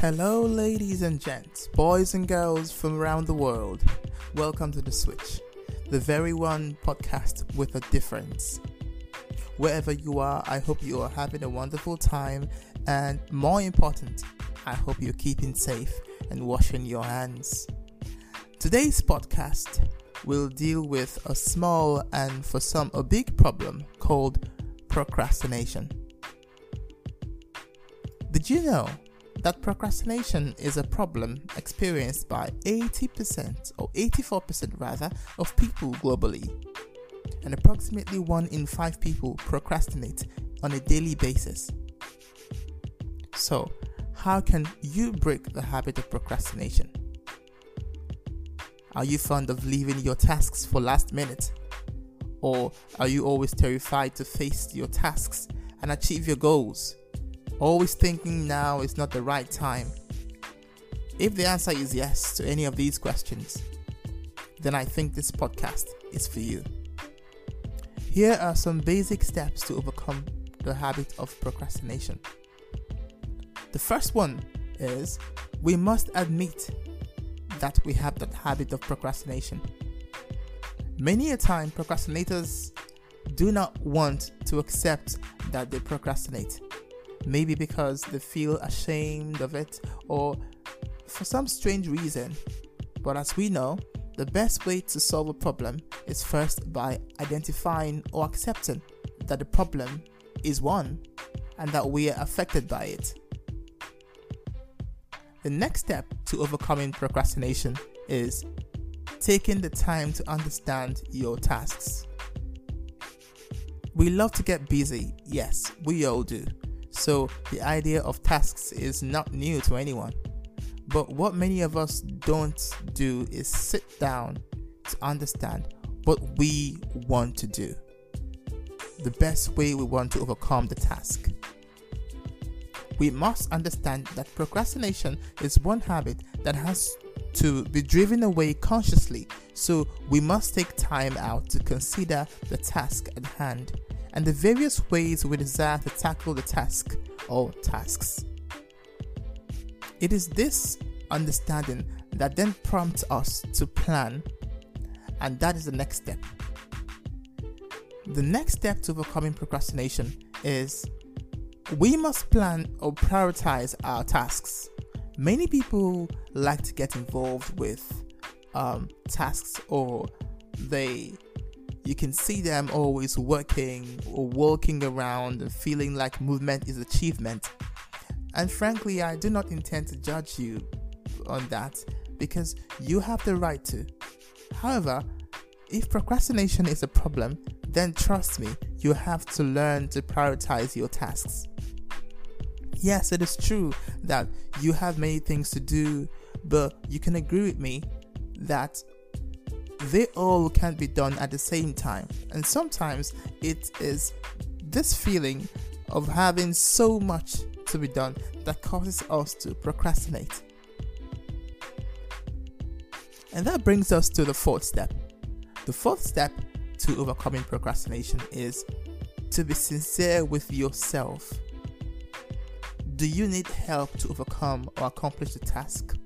Hello, ladies and gents, boys and girls from around the world. Welcome to The Switch, the very one podcast with a difference. Wherever you are, I hope you are having a wonderful time, and more important, I hope you're keeping safe and washing your hands. Today's podcast will deal with a small and for some a big problem called procrastination. Did you know that procrastination is a problem experienced by 80% or 84% rather of people globally? And approximately 1 in 5 people procrastinate on a daily basis. So, how can you break the habit of procrastination? Are you fond of leaving your tasks for last minute? Or are you always terrified to face your tasks and achieve your goals? Always thinking now is not the right time? If the answer is yes to any of these questions, then I think this podcast is for you. Here are some basic steps to overcome the habit of procrastination. The first one is we must admit that we have that habit of procrastination. Many a time, procrastinators do not want to accept that they procrastinate. Maybe because they feel ashamed of it or for some strange reason. But as we know, the best way to solve a problem is first by identifying or accepting that the problem is one and that we are affected by it. The next step to overcoming procrastination is taking the time to understand your tasks. We love to get busy, yes, we all do. So the idea of tasks is not new to anyone. But what many of us don't do is sit down to understand what we want to do. The best way we want to overcome the task we must understand that procrastination is one habit that has to be driven away consciously, so we must take time out to consider the task at hand and the various ways we desire to tackle the task or tasks. It is this understanding that then prompts us to plan, and that is the next step. The next step to overcoming procrastination is we must plan or prioritize our tasks. Many people like to get involved with um, tasks, or they you can see them always working or walking around and feeling like movement is achievement. And frankly, I do not intend to judge you on that because you have the right to. However, if procrastination is a problem, then trust me, you have to learn to prioritize your tasks. Yes, it is true that you have many things to do, but you can agree with me that they all can't be done at the same time. And sometimes it is this feeling of having so much to be done that causes us to procrastinate. And that brings us to the fourth step. The fourth step to overcoming procrastination is to be sincere with yourself. Do you need help to overcome or accomplish the task?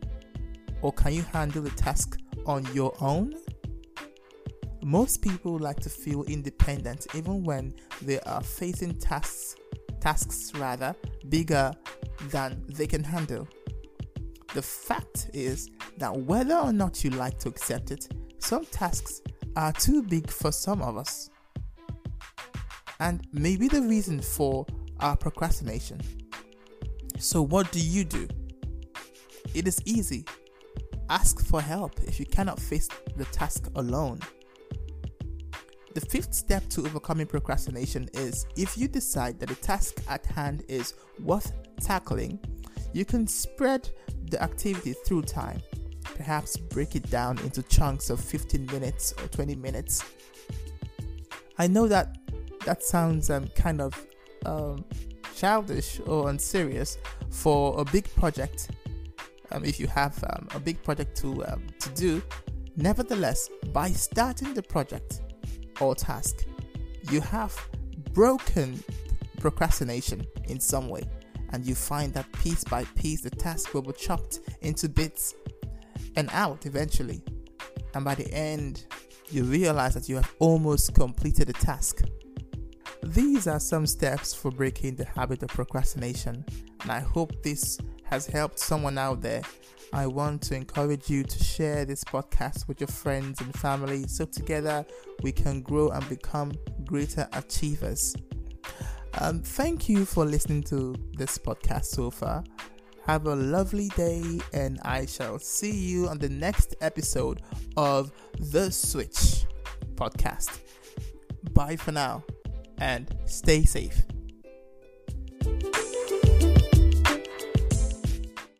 Or can you handle the task on your own? Most people like to feel independent even when they are facing tasks tasks rather bigger than they can handle. The fact is that whether or not you like to accept it, some tasks are too big for some of us. And maybe the reason for our procrastination. So, what do you do? It is easy. Ask for help if you cannot face the task alone. The fifth step to overcoming procrastination is if you decide that the task at hand is worth tackling, you can spread the activity through time. Perhaps break it down into chunks of 15 minutes or 20 minutes. I know that that sounds um, kind of um, childish or unserious for a big project. Um, if you have um, a big project to um, to do, nevertheless, by starting the project or task, you have broken procrastination in some way, and you find that piece by piece the task will be chopped into bits and out eventually. And by the end, you realize that you have almost completed the task. These are some steps for breaking the habit of procrastination, and I hope this has helped someone out there. I want to encourage you to share this podcast with your friends and family so together we can grow and become greater achievers. Um, thank you for listening to this podcast so far. Have a lovely day, and I shall see you on the next episode of The Switch podcast. Bye for now, and stay safe.